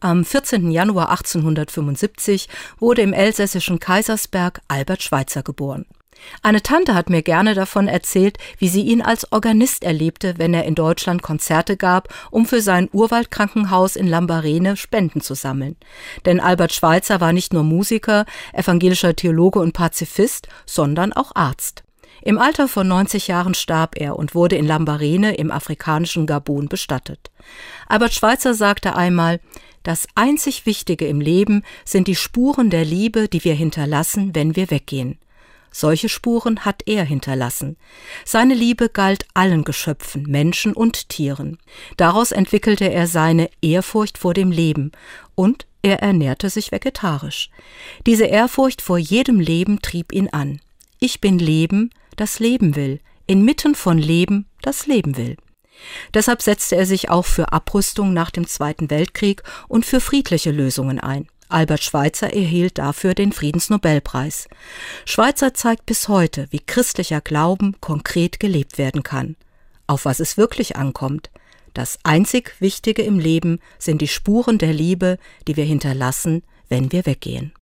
Am 14. Januar 1875 wurde im elsässischen Kaisersberg Albert Schweitzer geboren. Eine Tante hat mir gerne davon erzählt, wie sie ihn als Organist erlebte, wenn er in Deutschland Konzerte gab, um für sein Urwaldkrankenhaus in Lambarene Spenden zu sammeln. Denn Albert Schweitzer war nicht nur Musiker, evangelischer Theologe und Pazifist, sondern auch Arzt. Im Alter von 90 Jahren starb er und wurde in Lambarene im afrikanischen Gabun bestattet. Albert Schweitzer sagte einmal, das einzig Wichtige im Leben sind die Spuren der Liebe, die wir hinterlassen, wenn wir weggehen. Solche Spuren hat er hinterlassen. Seine Liebe galt allen Geschöpfen, Menschen und Tieren. Daraus entwickelte er seine Ehrfurcht vor dem Leben und er ernährte sich vegetarisch. Diese Ehrfurcht vor jedem Leben trieb ihn an. Ich bin Leben, das Leben will, inmitten von Leben, das Leben will. Deshalb setzte er sich auch für Abrüstung nach dem Zweiten Weltkrieg und für friedliche Lösungen ein. Albert Schweitzer erhielt dafür den Friedensnobelpreis. Schweitzer zeigt bis heute, wie christlicher Glauben konkret gelebt werden kann. Auf was es wirklich ankommt. Das einzig Wichtige im Leben sind die Spuren der Liebe, die wir hinterlassen, wenn wir weggehen.